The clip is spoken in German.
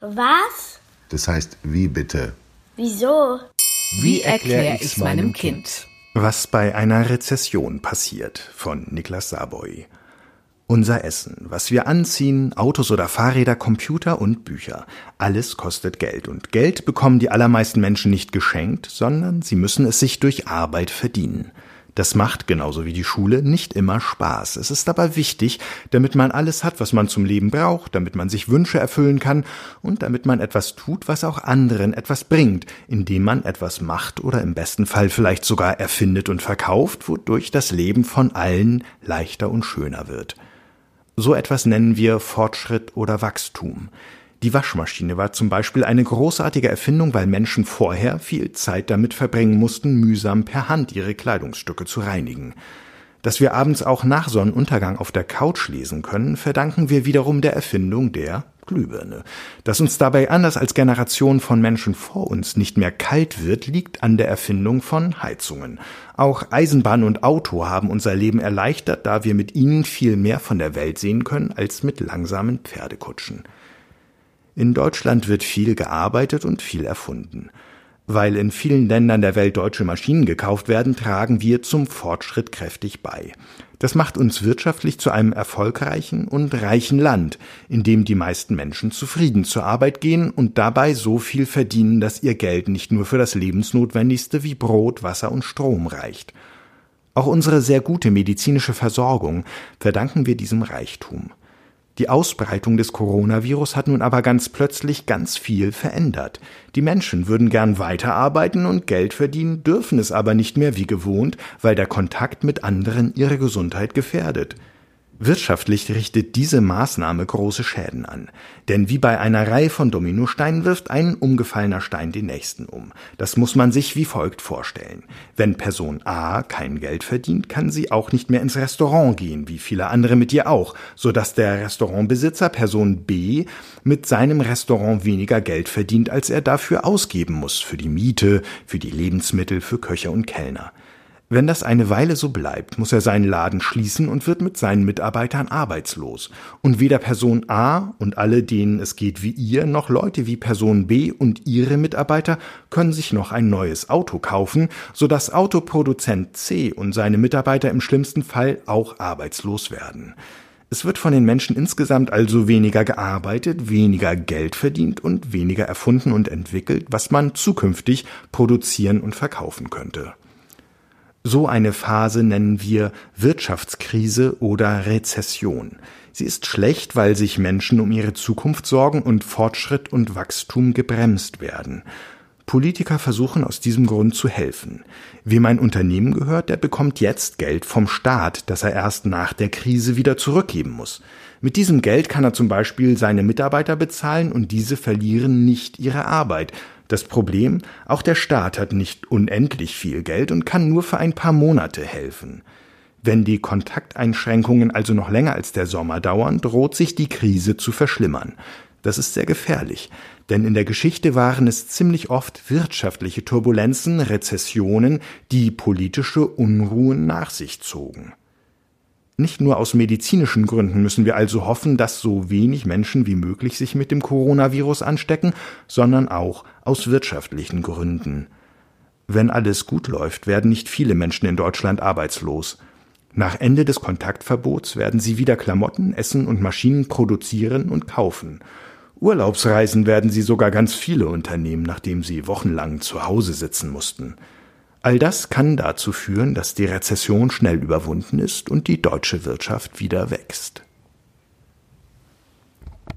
Was? Das heißt, wie bitte? Wieso? Wie erkläre ich meinem Kind? Was bei einer Rezession passiert von Niklas Saboy. Unser Essen, was wir anziehen, Autos oder Fahrräder, Computer und Bücher, alles kostet Geld. Und Geld bekommen die allermeisten Menschen nicht geschenkt, sondern sie müssen es sich durch Arbeit verdienen. Das macht, genauso wie die Schule, nicht immer Spaß. Es ist aber wichtig, damit man alles hat, was man zum Leben braucht, damit man sich Wünsche erfüllen kann und damit man etwas tut, was auch anderen etwas bringt, indem man etwas macht oder im besten Fall vielleicht sogar erfindet und verkauft, wodurch das Leben von allen leichter und schöner wird. So etwas nennen wir Fortschritt oder Wachstum. Die Waschmaschine war zum Beispiel eine großartige Erfindung, weil Menschen vorher viel Zeit damit verbringen mussten, mühsam per Hand ihre Kleidungsstücke zu reinigen. Dass wir abends auch nach Sonnenuntergang auf der Couch lesen können, verdanken wir wiederum der Erfindung der Glühbirne. Dass uns dabei anders als Generationen von Menschen vor uns nicht mehr kalt wird, liegt an der Erfindung von Heizungen. Auch Eisenbahn und Auto haben unser Leben erleichtert, da wir mit ihnen viel mehr von der Welt sehen können als mit langsamen Pferdekutschen. In Deutschland wird viel gearbeitet und viel erfunden. Weil in vielen Ländern der Welt deutsche Maschinen gekauft werden, tragen wir zum Fortschritt kräftig bei. Das macht uns wirtschaftlich zu einem erfolgreichen und reichen Land, in dem die meisten Menschen zufrieden zur Arbeit gehen und dabei so viel verdienen, dass ihr Geld nicht nur für das Lebensnotwendigste wie Brot, Wasser und Strom reicht. Auch unsere sehr gute medizinische Versorgung verdanken wir diesem Reichtum. Die Ausbreitung des Coronavirus hat nun aber ganz plötzlich ganz viel verändert. Die Menschen würden gern weiterarbeiten und Geld verdienen, dürfen es aber nicht mehr wie gewohnt, weil der Kontakt mit anderen ihre Gesundheit gefährdet. Wirtschaftlich richtet diese Maßnahme große Schäden an. Denn wie bei einer Reihe von Dominosteinen wirft ein umgefallener Stein den nächsten um. Das muss man sich wie folgt vorstellen. Wenn Person A kein Geld verdient, kann sie auch nicht mehr ins Restaurant gehen, wie viele andere mit ihr auch, so dass der Restaurantbesitzer Person B mit seinem Restaurant weniger Geld verdient, als er dafür ausgeben muss, für die Miete, für die Lebensmittel, für Köche und Kellner. Wenn das eine Weile so bleibt, muss er seinen Laden schließen und wird mit seinen Mitarbeitern arbeitslos. Und weder Person A und alle, denen es geht wie ihr, noch Leute wie Person B und ihre Mitarbeiter können sich noch ein neues Auto kaufen, so dass Autoproduzent C und seine Mitarbeiter im schlimmsten Fall auch arbeitslos werden. Es wird von den Menschen insgesamt also weniger gearbeitet, weniger Geld verdient und weniger erfunden und entwickelt, was man zukünftig produzieren und verkaufen könnte. So eine Phase nennen wir Wirtschaftskrise oder Rezession. Sie ist schlecht, weil sich Menschen um ihre Zukunft sorgen und Fortschritt und Wachstum gebremst werden. Politiker versuchen aus diesem Grund zu helfen. Wem ein Unternehmen gehört, der bekommt jetzt Geld vom Staat, das er erst nach der Krise wieder zurückgeben muss. Mit diesem Geld kann er zum Beispiel seine Mitarbeiter bezahlen und diese verlieren nicht ihre Arbeit, das Problem, auch der Staat hat nicht unendlich viel Geld und kann nur für ein paar Monate helfen. Wenn die Kontakteinschränkungen also noch länger als der Sommer dauern, droht sich die Krise zu verschlimmern. Das ist sehr gefährlich, denn in der Geschichte waren es ziemlich oft wirtschaftliche Turbulenzen, Rezessionen, die politische Unruhen nach sich zogen. Nicht nur aus medizinischen Gründen müssen wir also hoffen, dass so wenig Menschen wie möglich sich mit dem Coronavirus anstecken, sondern auch aus wirtschaftlichen Gründen. Wenn alles gut läuft, werden nicht viele Menschen in Deutschland arbeitslos. Nach Ende des Kontaktverbots werden sie wieder Klamotten, Essen und Maschinen produzieren und kaufen. Urlaubsreisen werden sie sogar ganz viele unternehmen, nachdem sie wochenlang zu Hause sitzen mussten. All das kann dazu führen, dass die Rezession schnell überwunden ist und die deutsche Wirtschaft wieder wächst.